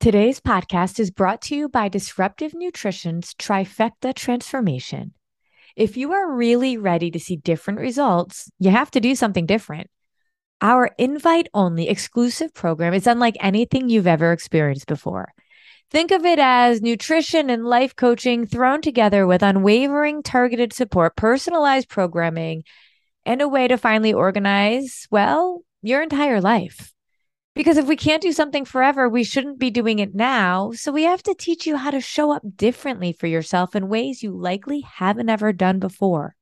Today's podcast is brought to you by Disruptive Nutrition's Trifecta Transformation if you are really ready to see different results, you have to do something different. Our invite only exclusive program is unlike anything you've ever experienced before. Think of it as nutrition and life coaching thrown together with unwavering targeted support, personalized programming, and a way to finally organize, well, your entire life. Because if we can't do something forever, we shouldn't be doing it now. So we have to teach you how to show up differently for yourself in ways you likely haven't ever done before.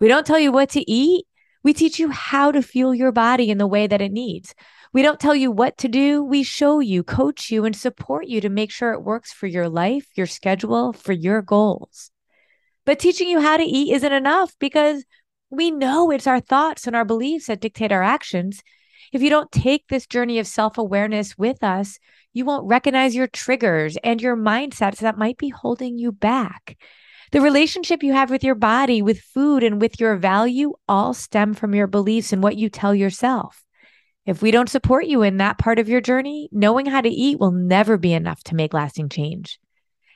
We don't tell you what to eat. We teach you how to fuel your body in the way that it needs. We don't tell you what to do. We show you, coach you, and support you to make sure it works for your life, your schedule, for your goals. But teaching you how to eat isn't enough because we know it's our thoughts and our beliefs that dictate our actions. If you don't take this journey of self awareness with us, you won't recognize your triggers and your mindsets that might be holding you back. The relationship you have with your body, with food, and with your value all stem from your beliefs and what you tell yourself. If we don't support you in that part of your journey, knowing how to eat will never be enough to make lasting change.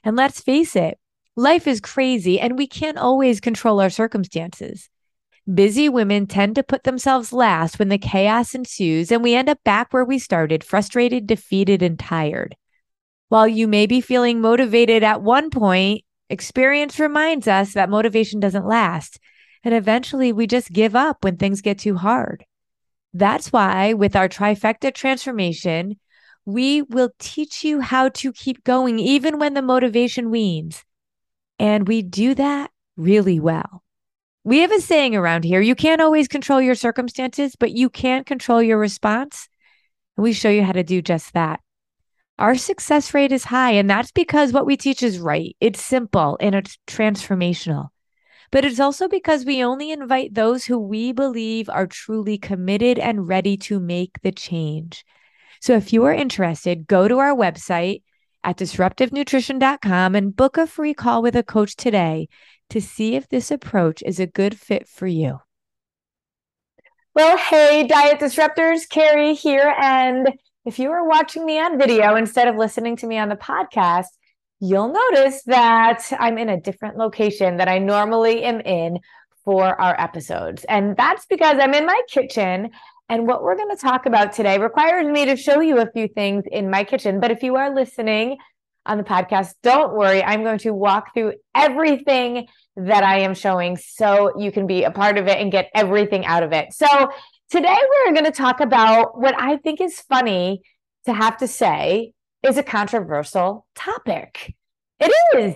And let's face it, life is crazy and we can't always control our circumstances. Busy women tend to put themselves last when the chaos ensues, and we end up back where we started, frustrated, defeated, and tired. While you may be feeling motivated at one point, experience reminds us that motivation doesn't last. And eventually we just give up when things get too hard. That's why, with our trifecta transformation, we will teach you how to keep going even when the motivation weans. And we do that really well. We have a saying around here you can't always control your circumstances, but you can control your response. And we show you how to do just that. Our success rate is high, and that's because what we teach is right. It's simple and it's transformational. But it's also because we only invite those who we believe are truly committed and ready to make the change. So if you are interested, go to our website at disruptivenutrition.com and book a free call with a coach today to see if this approach is a good fit for you. Well, hey, Diet Disruptors, Carrie here. And if you are watching me on video instead of listening to me on the podcast, you'll notice that I'm in a different location that I normally am in for our episodes. And that's because I'm in my kitchen. And what we're going to talk about today requires me to show you a few things in my kitchen. But if you are listening on the podcast, don't worry. I'm going to walk through everything that I am showing so you can be a part of it and get everything out of it. So, today we're going to talk about what I think is funny to have to say is a controversial topic. It is.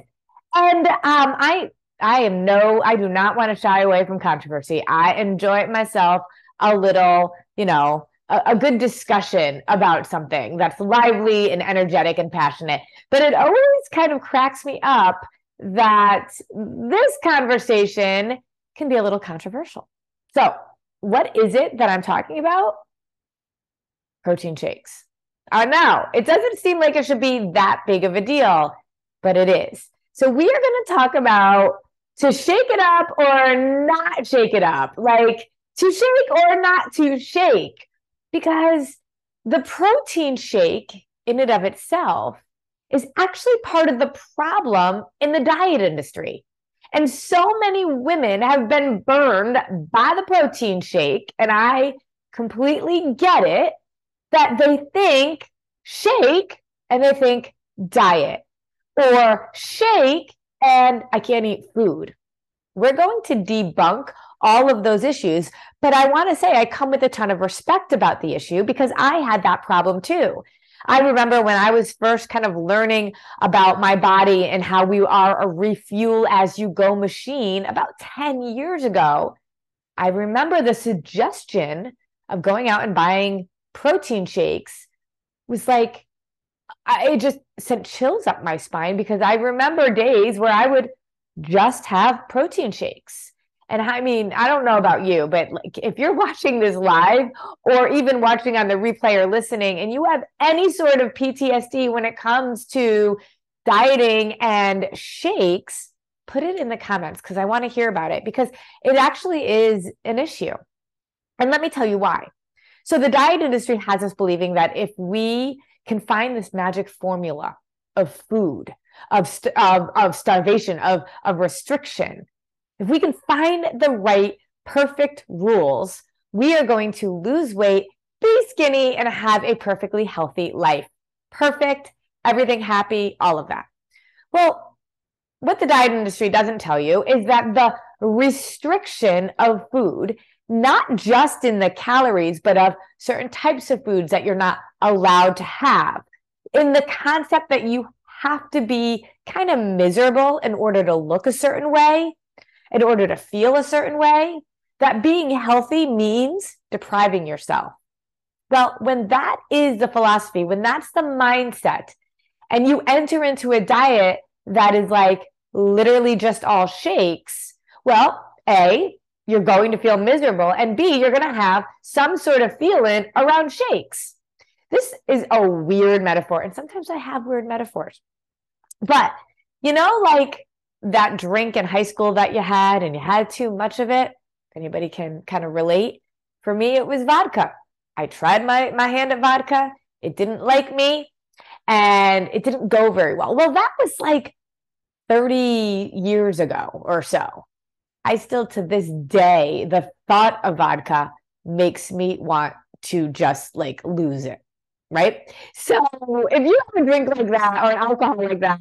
And um, I I am no, I do not want to shy away from controversy. I enjoy it myself a little, you know, a, a, good discussion about something that's lively and energetic and passionate. But it always kind of cracks me up that this conversation can be a little controversial. So, what is it that I'm talking about? Protein shakes. Uh, I know it doesn't seem like it should be that big of a deal, but it is. So, we are going to talk about to shake it up or not shake it up, like to shake or not to shake because the protein shake in and of itself is actually part of the problem in the diet industry. And so many women have been burned by the protein shake, and I completely get it that they think shake and they think diet, or shake and I can't eat food. We're going to debunk all of those issues. But I want to say I come with a ton of respect about the issue because I had that problem too. I remember when I was first kind of learning about my body and how we are a refuel as you go machine about 10 years ago. I remember the suggestion of going out and buying protein shakes was like, I, it just sent chills up my spine because I remember days where I would just have protein shakes. And I mean, I don't know about you, but like if you're watching this live or even watching on the replay or listening and you have any sort of PTSD when it comes to dieting and shakes, put it in the comments because I want to hear about it because it actually is an issue. And let me tell you why. So the diet industry has us believing that if we can find this magic formula of food, of, st- of, of starvation, of, of restriction, if we can find the right perfect rules, we are going to lose weight, be skinny, and have a perfectly healthy life. Perfect, everything happy, all of that. Well, what the diet industry doesn't tell you is that the restriction of food, not just in the calories, but of certain types of foods that you're not allowed to have, in the concept that you have to be kind of miserable in order to look a certain way, in order to feel a certain way, that being healthy means depriving yourself. Well, when that is the philosophy, when that's the mindset, and you enter into a diet that is like literally just all shakes, well, A, you're going to feel miserable, and B, you're going to have some sort of feeling around shakes. This is a weird metaphor, and sometimes I have weird metaphors. But, you know, like that drink in high school that you had and you had too much of it, if anybody can kind of relate. For me, it was vodka. I tried my, my hand at vodka. It didn't like me and it didn't go very well. Well, that was like 30 years ago or so. I still, to this day, the thought of vodka makes me want to just like lose it. Right. So if you have a drink like that or an alcohol like that,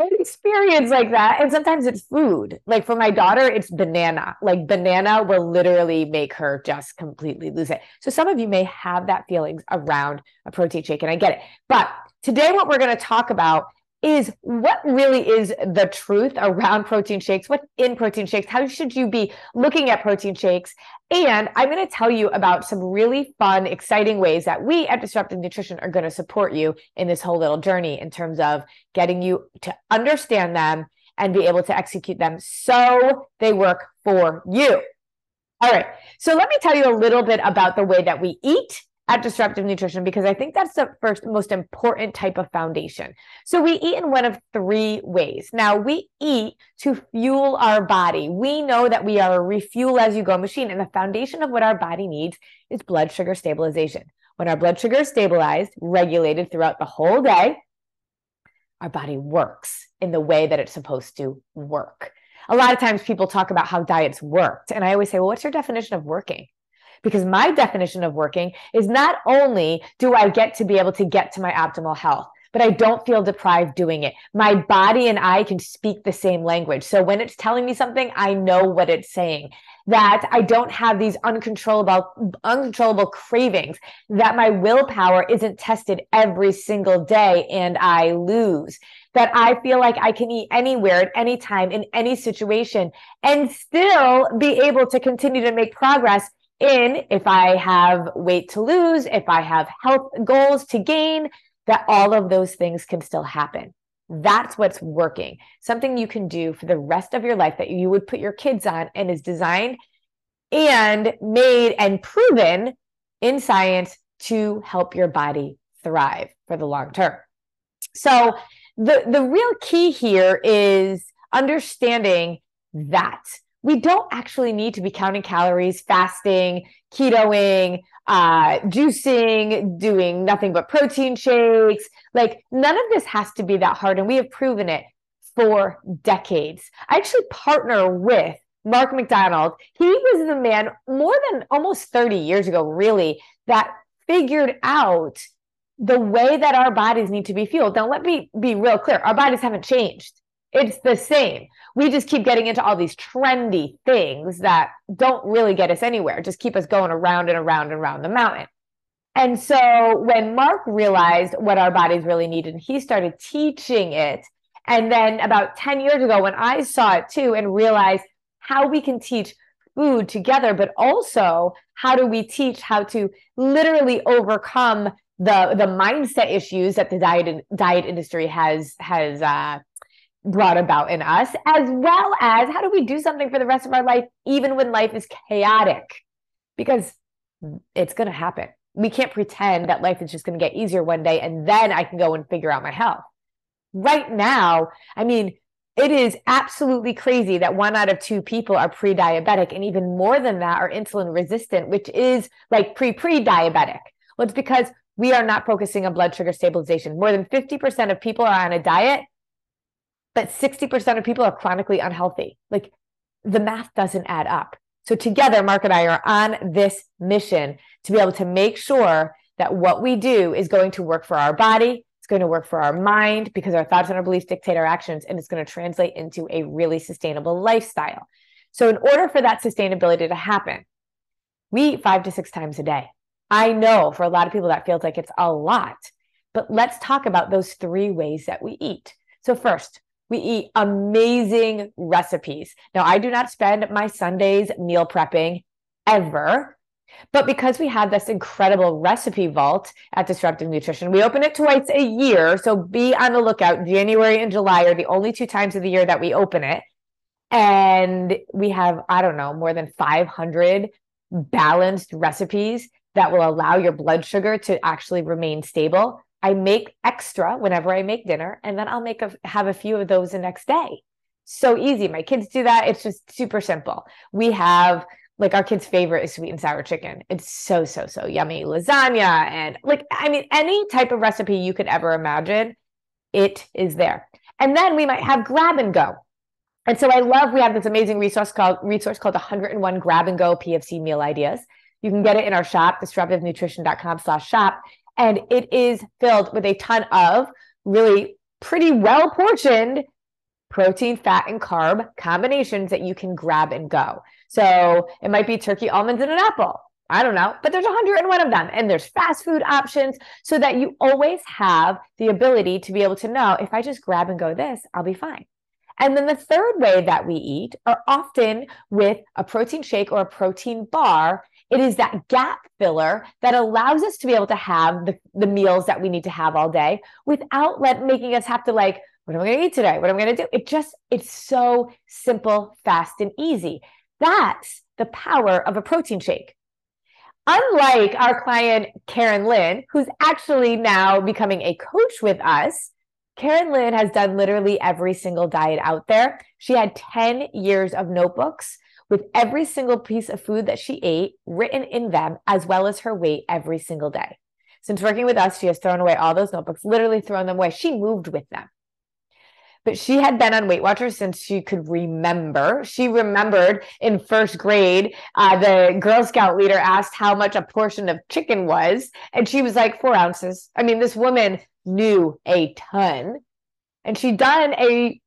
an experience like that. And sometimes it's food. Like for my daughter, it's banana. Like banana will literally make her just completely lose it. So some of you may have that feelings around a protein shake, and I get it. But today, what we're going to talk about is what really is the truth around protein shakes, what's in protein shakes, how should you be looking at protein shakes. And I'm going to tell you about some really fun, exciting ways that we at Disruptive Nutrition are going to support you in this whole little journey in terms of getting you to understand them and be able to execute them so they work for you. All right. So let me tell you a little bit about the way that we eat at Disruptive Nutrition because I think that's the first most important type of foundation. So we eat in one of three ways. Now we eat to fuel our body. We know that we are a refuel as you go machine, and the foundation of what our body needs is blood sugar stabilization. When our blood sugar is stabilized, regulated throughout the whole day, our body works in the way that it's supposed to work. A lot of times people talk about how diets worked. And I always say, well, what's your definition of working? Because my definition of working is not only do I get to be able to get to my optimal health, but I don't feel deprived doing it. My body and I can speak the same language. So when it's telling me something, I know what it's saying. That I don't have these uncontrollable, uncontrollable cravings, that my willpower isn't tested every single day and I lose. That I feel like I can eat anywhere at any time in any situation and still be able to continue to make progress in if I have weight to lose, if I have health goals to gain, that all of those things can still happen. That's what's working. Something you can do for the rest of your life that you would put your kids on and is designed and made and proven in science to help your body thrive for the long term. So the the real key here is understanding that we don't actually need to be counting calories, fasting, ketoing, uh, juicing, doing nothing but protein shakes. Like none of this has to be that hard. And we have proven it for decades. I actually partner with Mark McDonald. He was the man more than almost 30 years ago, really, that figured out the way that our bodies need to be fueled. Now, let me be real clear our bodies haven't changed. It's the same. We just keep getting into all these trendy things that don't really get us anywhere, just keep us going around and around and around the mountain. And so when Mark realized what our bodies really needed, he started teaching it. And then about 10 years ago, when I saw it too and realized how we can teach food together, but also how do we teach how to literally overcome the the mindset issues that the diet diet industry has has uh, brought about in us, as well as how do we do something for the rest of our life, even when life is chaotic, because it's going to happen. We can't pretend that life is just going to get easier one day and then I can go and figure out my health. Right now, I mean, it is absolutely crazy that one out of two people are pre diabetic, and even more than that are insulin resistant, which is like pre pre diabetic. Well, it's because we are not focusing on blood sugar stabilization. More than 50% of people are on a diet, but 60% of people are chronically unhealthy. Like the math doesn't add up. So, together, Mark and I are on this mission to be able to make sure that what we do is going to work for our body, it's going to work for our mind because our thoughts and our beliefs dictate our actions, and it's going to translate into a really sustainable lifestyle. So, in order for that sustainability to happen, we eat five to six times a day. I know for a lot of people that feels like it's a lot, but let's talk about those three ways that we eat. So, first, we eat amazing recipes. Now, I do not spend my Sundays meal prepping ever. But because we have this incredible recipe vault at Disruptive Nutrition, we open it twice a year. So be on the lookout. January and July are the only two times of the year that we open it. And we have, I don't know, more than 500 balanced recipes that will allow your blood sugar to actually remain stable. I make extra whenever I make dinner, and then I'll make a, have a few of those the next day. So easy. My kids do that. It's just super simple. We have like our kids' favorite is sweet and sour chicken. It's so, so, so yummy. Lasagna and like, I mean, any type of recipe you could ever imagine, it is there. And then we might have grab and go. And so I love we have this amazing resource called resource called 101 grab and go PFC meal ideas. You can get it in our shop, disruptivenutrition.com slash shop. And it is filled with a ton of really pretty well portioned protein, fat, and carb combinations that you can grab and go. So it might be turkey, almonds, and an apple. I don't know, but there's 101 of them. And there's fast food options so that you always have the ability to be able to know if I just grab and go this, I'll be fine. And then the third way that we eat are often with a protein shake or a protein bar. It is that gap filler that allows us to be able to have the, the meals that we need to have all day without let, making us have to like, what am I going to eat today? What am I going to do? It just, it's so simple, fast, and easy. That's the power of a protein shake. Unlike our client, Karen Lynn, who's actually now becoming a coach with us, Karen Lynn has done literally every single diet out there. She had 10 years of notebooks with every single piece of food that she ate written in them, as well as her weight every single day. Since working with us, she has thrown away all those notebooks, literally thrown them away. She moved with them but she had been on Weight Watchers since she could remember. She remembered in first grade, uh, the Girl Scout leader asked how much a portion of chicken was, and she was like four ounces. I mean, this woman knew a ton, and she'd done a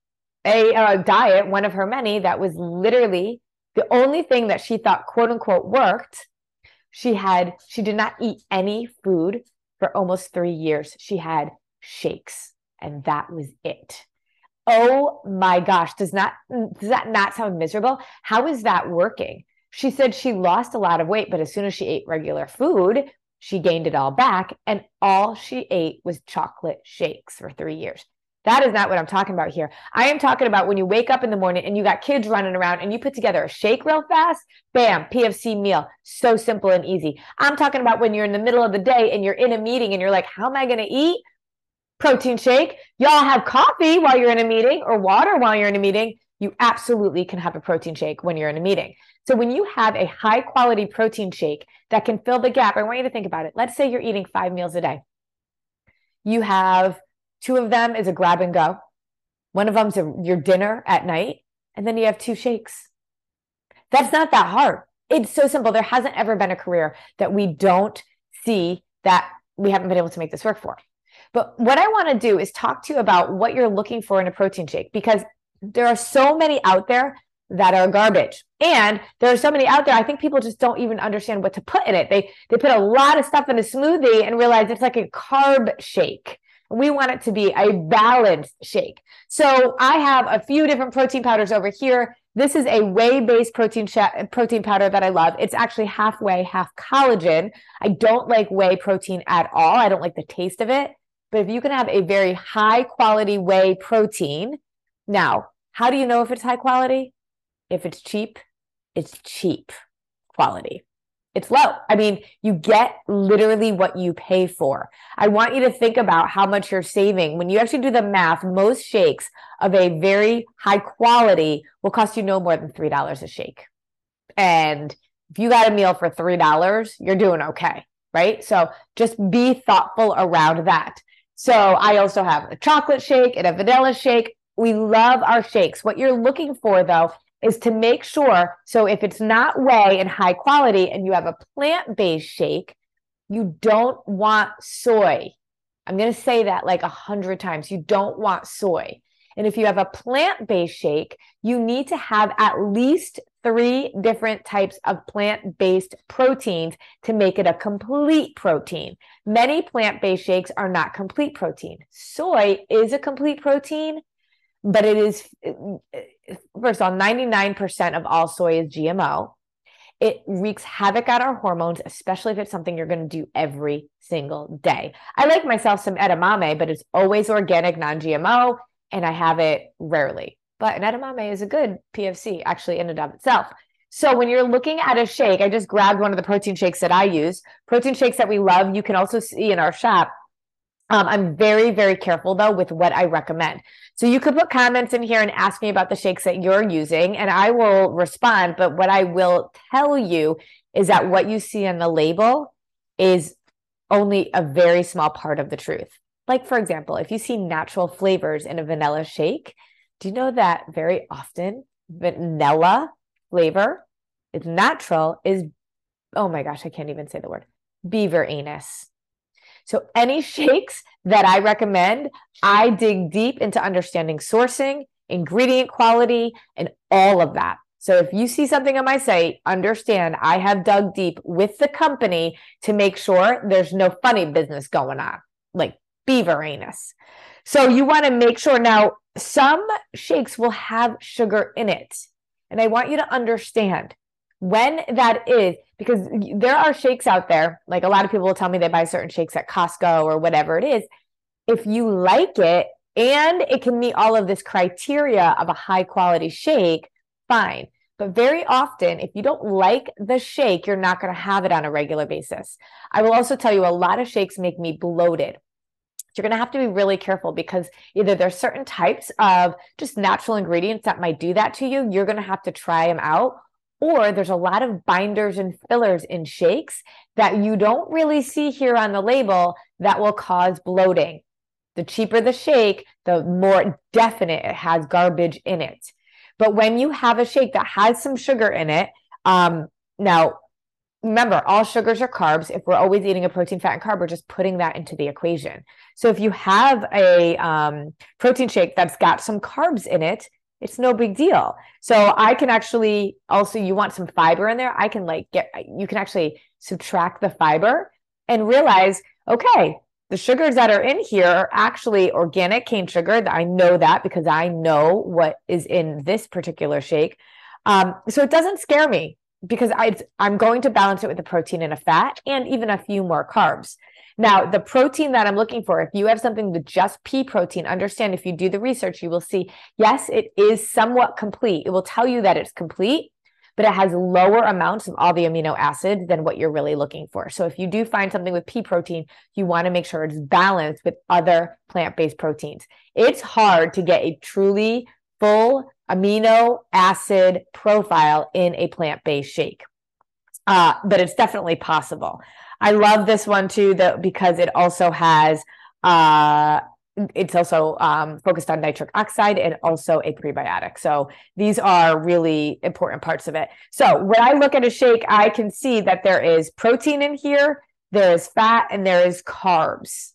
a uh, diet, one of her many, that was literally the only thing that she thought quote unquote worked. She had she did not eat any food for almost three years. She had shakes, and that was it oh my gosh does not does that not sound miserable how is that working she said she lost a lot of weight but as soon as she ate regular food she gained it all back and all she ate was chocolate shakes for 3 years that is not what I'm talking about here. I am talking about when you wake up in the morning and you got kids running around and you put together a shake real fast, bam, PFC meal. So simple and easy. I'm talking about when you're in the middle of the day and you're in a meeting and you're like, how am I going to eat? protein shake. Y'all have coffee while you're in a meeting or water while you're in a meeting. You absolutely can have a protein shake when you're in a meeting. So when you have a high quality protein shake that can fill the gap, I want you to think about it. Let's say you're eating five meals a day. You have two of them is a grab and go. One of them's a, your dinner at night, and then you have two shakes. That's not that hard. It's so simple. There hasn't ever been a career that we don't see that we haven't been able to make this work for. But what I want to do is talk to you about what you're looking for in a protein shake because there are so many out there that are garbage. And there are so many out there. I think people just don't even understand what to put in it. They they put a lot of stuff in a smoothie and realize it's like a carb shake. We want it to be a balanced shake. So I have a few different protein powders over here. This is a whey-based protein protein powder that I love. It's actually half whey, half collagen. I don't like whey protein at all. I don't like the taste of it. But if you can have a very high quality whey protein, now, how do you know if it's high quality? If it's cheap, it's cheap quality it's low. I mean, you get literally what you pay for. I want you to think about how much you're saving. When you actually do the math, most shakes of a very high quality will cost you no more than $3 a shake. And if you got a meal for $3, you're doing okay, right? So just be thoughtful around that. So I also have a chocolate shake and a vanilla shake. We love our shakes. What you're looking for though is to make sure. So if it's not whey and high quality and you have a plant based shake, you don't want soy. I'm going to say that like a hundred times. You don't want soy. And if you have a plant based shake, you need to have at least three different types of plant based proteins to make it a complete protein. Many plant based shakes are not complete protein. Soy is a complete protein, but it is first of all 99% of all soy is gmo it wreaks havoc on our hormones especially if it's something you're going to do every single day. I like myself some edamame but it's always organic non-gmo and i have it rarely. But an edamame is a good pfc actually in and of itself. So when you're looking at a shake i just grabbed one of the protein shakes that i use. Protein shakes that we love you can also see in our shop um, I'm very, very careful though with what I recommend. So you could put comments in here and ask me about the shakes that you're using, and I will respond. But what I will tell you is that what you see on the label is only a very small part of the truth. Like, for example, if you see natural flavors in a vanilla shake, do you know that very often vanilla flavor is natural is, oh my gosh, I can't even say the word beaver anus. So, any shakes that I recommend, I dig deep into understanding sourcing, ingredient quality, and all of that. So, if you see something on my site, understand I have dug deep with the company to make sure there's no funny business going on, like beaver anus. So, you want to make sure now, some shakes will have sugar in it. And I want you to understand when that is because there are shakes out there. Like a lot of people will tell me they buy certain shakes at Costco or whatever it is. If you like it and it can meet all of this criteria of a high quality shake fine. But very often if you don't like the shake you're not going to have it on a regular basis. I will also tell you a lot of shakes make me bloated. You're going to have to be really careful because either there's certain types of just natural ingredients that might do that to you. You're going to have to try them out or there's a lot of binders and fillers in shakes that you don't really see here on the label that will cause bloating. The cheaper the shake, the more definite it has garbage in it. But when you have a shake that has some sugar in it, um, now remember, all sugars are carbs. If we're always eating a protein, fat, and carb, we're just putting that into the equation. So if you have a um, protein shake that's got some carbs in it, it's no big deal. So I can actually also you want some fiber in there, I can like get you can actually subtract the fiber and realize okay, the sugars that are in here are actually organic cane sugar. I know that because I know what is in this particular shake. Um, so it doesn't scare me because I, I'm going to balance it with a protein and a fat and even a few more carbs. Now, the protein that I'm looking for, if you have something with just pea protein, understand if you do the research, you will see, yes, it is somewhat complete. It will tell you that it's complete, but it has lower amounts of all the amino acids than what you're really looking for. So if you do find something with pea protein, you want to make sure it's balanced with other plant based proteins. It's hard to get a truly full amino acid profile in a plant based shake. Uh, but it's definitely possible. I love this one too, though, because it also has uh, it's also um, focused on nitric oxide and also a prebiotic. So these are really important parts of it. So when I look at a shake, I can see that there is protein in here, there is fat, and there is carbs.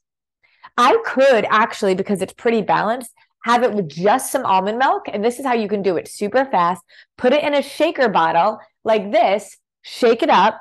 I could actually, because it's pretty balanced, have it with just some almond milk. And this is how you can do it super fast. Put it in a shaker bottle like this, shake it up,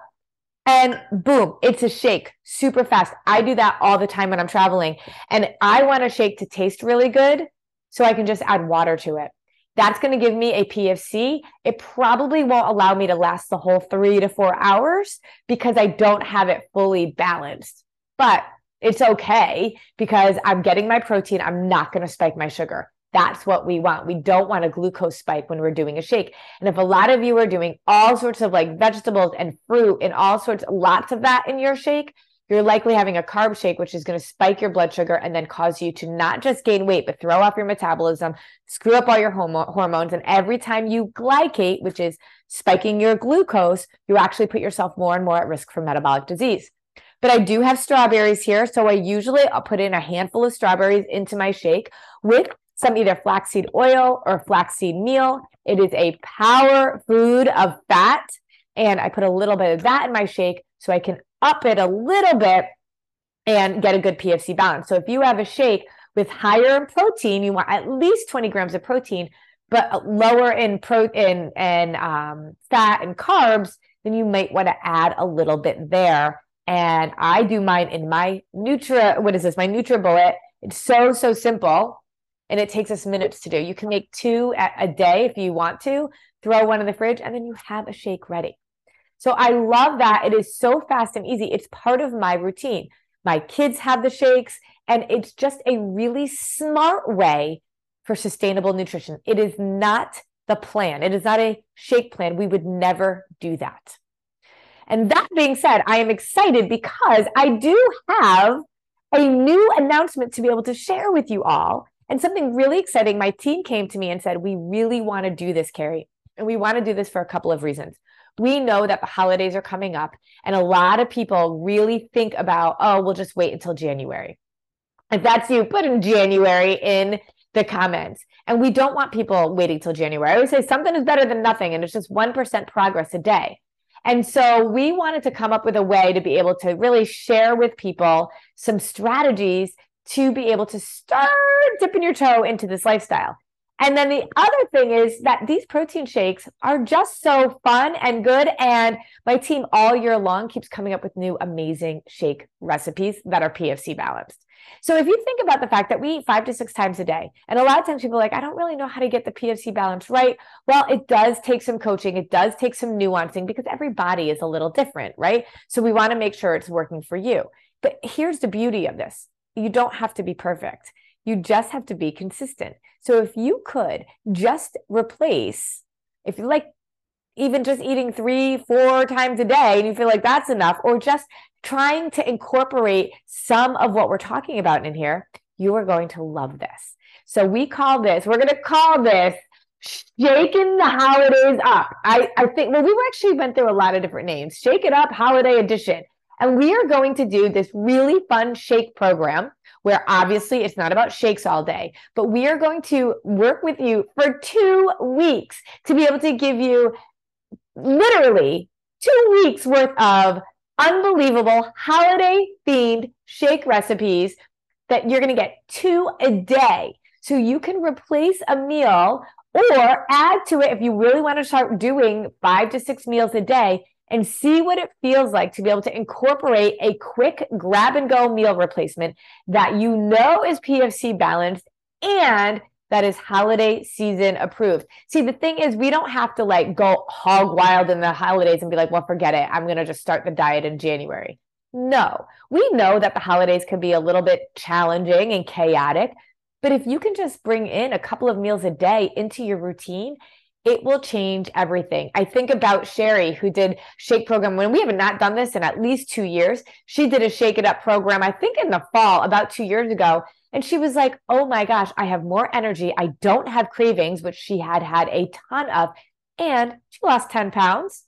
and boom, it's a shake super fast. I do that all the time when I'm traveling. And I want a shake to taste really good. So I can just add water to it. That's going to give me a PFC. It probably won't allow me to last the whole three to four hours because I don't have it fully balanced. But it's okay because I'm getting my protein. I'm not going to spike my sugar. That's what we want. We don't want a glucose spike when we're doing a shake. And if a lot of you are doing all sorts of like vegetables and fruit and all sorts, lots of that in your shake, you're likely having a carb shake, which is going to spike your blood sugar and then cause you to not just gain weight, but throw off your metabolism, screw up all your homo- hormones. And every time you glycate, which is spiking your glucose, you actually put yourself more and more at risk for metabolic disease. But I do have strawberries here. So I usually I'll put in a handful of strawberries into my shake with some either flaxseed oil or flaxseed meal. It is a power food of fat. And I put a little bit of that in my shake so I can up it a little bit and get a good PFC balance. So if you have a shake with higher in protein, you want at least 20 grams of protein, but lower in protein and um, fat and carbs, then you might want to add a little bit there. And I do mine in my Nutra, what is this? My Nutra Bullet. It's so, so simple and it takes us minutes to do. You can make two a day if you want to, throw one in the fridge, and then you have a shake ready. So I love that. It is so fast and easy. It's part of my routine. My kids have the shakes, and it's just a really smart way for sustainable nutrition. It is not the plan, it is not a shake plan. We would never do that. And that being said, I am excited because I do have a new announcement to be able to share with you all and something really exciting, my team came to me and said, We really want to do this, Carrie. And we want to do this for a couple of reasons. We know that the holidays are coming up, and a lot of people really think about, oh, we'll just wait until January. If that's you, put in January in the comments. And we don't want people waiting till January. I always say something is better than nothing, and it's just 1% progress a day. And so we wanted to come up with a way to be able to really share with people some strategies to be able to start dipping your toe into this lifestyle. And then the other thing is that these protein shakes are just so fun and good. And my team all year long keeps coming up with new amazing shake recipes that are PFC balanced. So if you think about the fact that we eat five to six times a day, and a lot of times people are like, I don't really know how to get the PFC balance right. Well, it does take some coaching, it does take some nuancing because every body is a little different, right? So we want to make sure it's working for you. But here's the beauty of this you don't have to be perfect. You just have to be consistent. So if you could just replace, if you like, even just eating three, four times a day, and you feel like that's enough, or just trying to incorporate some of what we're talking about in here, you are going to love this. So we call this, we're going to call this shaking the holidays up. I, I think, well, we actually went through a lot of different names. Shake it up holiday edition. And we are going to do this really fun shake program where obviously it's not about shakes all day, but we are going to work with you for two weeks to be able to give you literally two weeks worth of unbelievable holiday themed shake recipes that you're going to get two a day. So you can replace a meal or add to it if you really want to start doing five to six meals a day and see what it feels like to be able to incorporate a quick grab and go meal replacement that you know is PFC balanced and that is holiday season approved. See, the thing is, we don't have to like go hog wild in the holidays and be like, well, forget it. I'm going to just start the diet in January. No, we know that the holidays can be a little bit challenging and chaotic. But if you can just bring in a couple of meals a day into your routine, it will change everything. I think about Sherry, who did Shake Program when we have not done this in at least two years. She did a Shake It Up program, I think in the fall, about two years ago. And she was like, oh my gosh, I have more energy. I don't have cravings, which she had had a ton of. And she lost 10 pounds.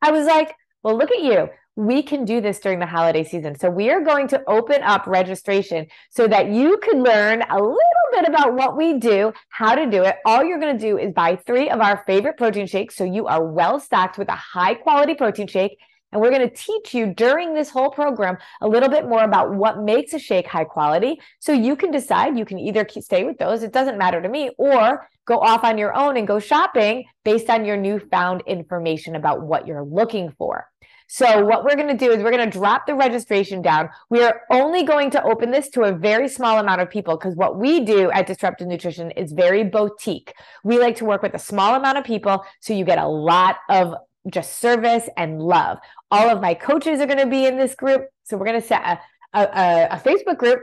I was like, well, look at you we can do this during the holiday season. So we are going to open up registration so that you can learn a little bit about what we do, how to do it. All you're going to do is buy three of our favorite protein shakes. So you are well stocked with a high quality protein shake. And we're going to teach you during this whole program a little bit more about what makes a shake high quality. So you can decide, you can either stay with those, it doesn't matter to me, or go off on your own and go shopping based on your newfound information about what you're looking for. So what we're going to do is we're going to drop the registration down. We are only going to open this to a very small amount of people because what we do at Disruptive Nutrition is very boutique. We like to work with a small amount of people so you get a lot of just service and love. All of my coaches are going to be in this group. So we're going to set a, a, a Facebook group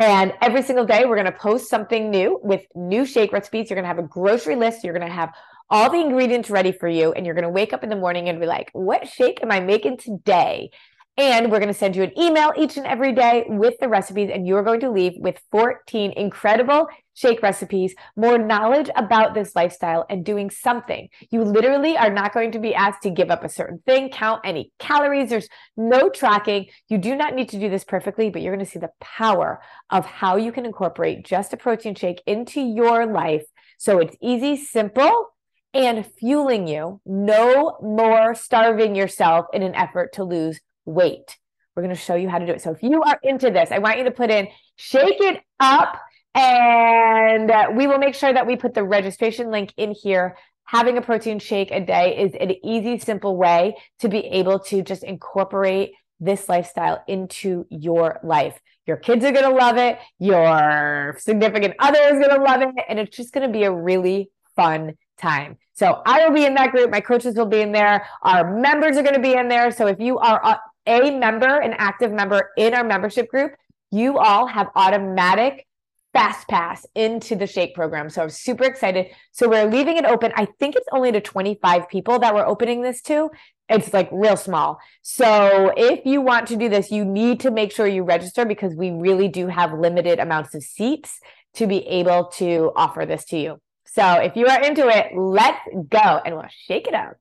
and every single day, we're going to post something new with new shake recipes. You're going to have a grocery list. You're going to have all the ingredients ready for you. And you're going to wake up in the morning and be like, what shake am I making today? And we're going to send you an email each and every day with the recipes, and you're going to leave with 14 incredible shake recipes, more knowledge about this lifestyle, and doing something. You literally are not going to be asked to give up a certain thing, count any calories. There's no tracking. You do not need to do this perfectly, but you're going to see the power of how you can incorporate just a protein shake into your life. So it's easy, simple, and fueling you. No more starving yourself in an effort to lose weight. We're going to show you how to do it. So if you are into this, I want you to put in shake it up and uh, we will make sure that we put the registration link in here. Having a protein shake a day is an easy, simple way to be able to just incorporate this lifestyle into your life. Your kids are going to love it. Your significant other is going to love it. And it's just going to be a really fun time. So I will be in that group. My coaches will be in there. Our members are going to be in there. So if you are a member, an active member in our membership group, you all have automatic fast pass into the shake program. So I'm super excited. So we're leaving it open. I think it's only to 25 people that we're opening this to. It's like real small. So if you want to do this, you need to make sure you register because we really do have limited amounts of seats to be able to offer this to you. So if you are into it, let's go and we'll shake it up.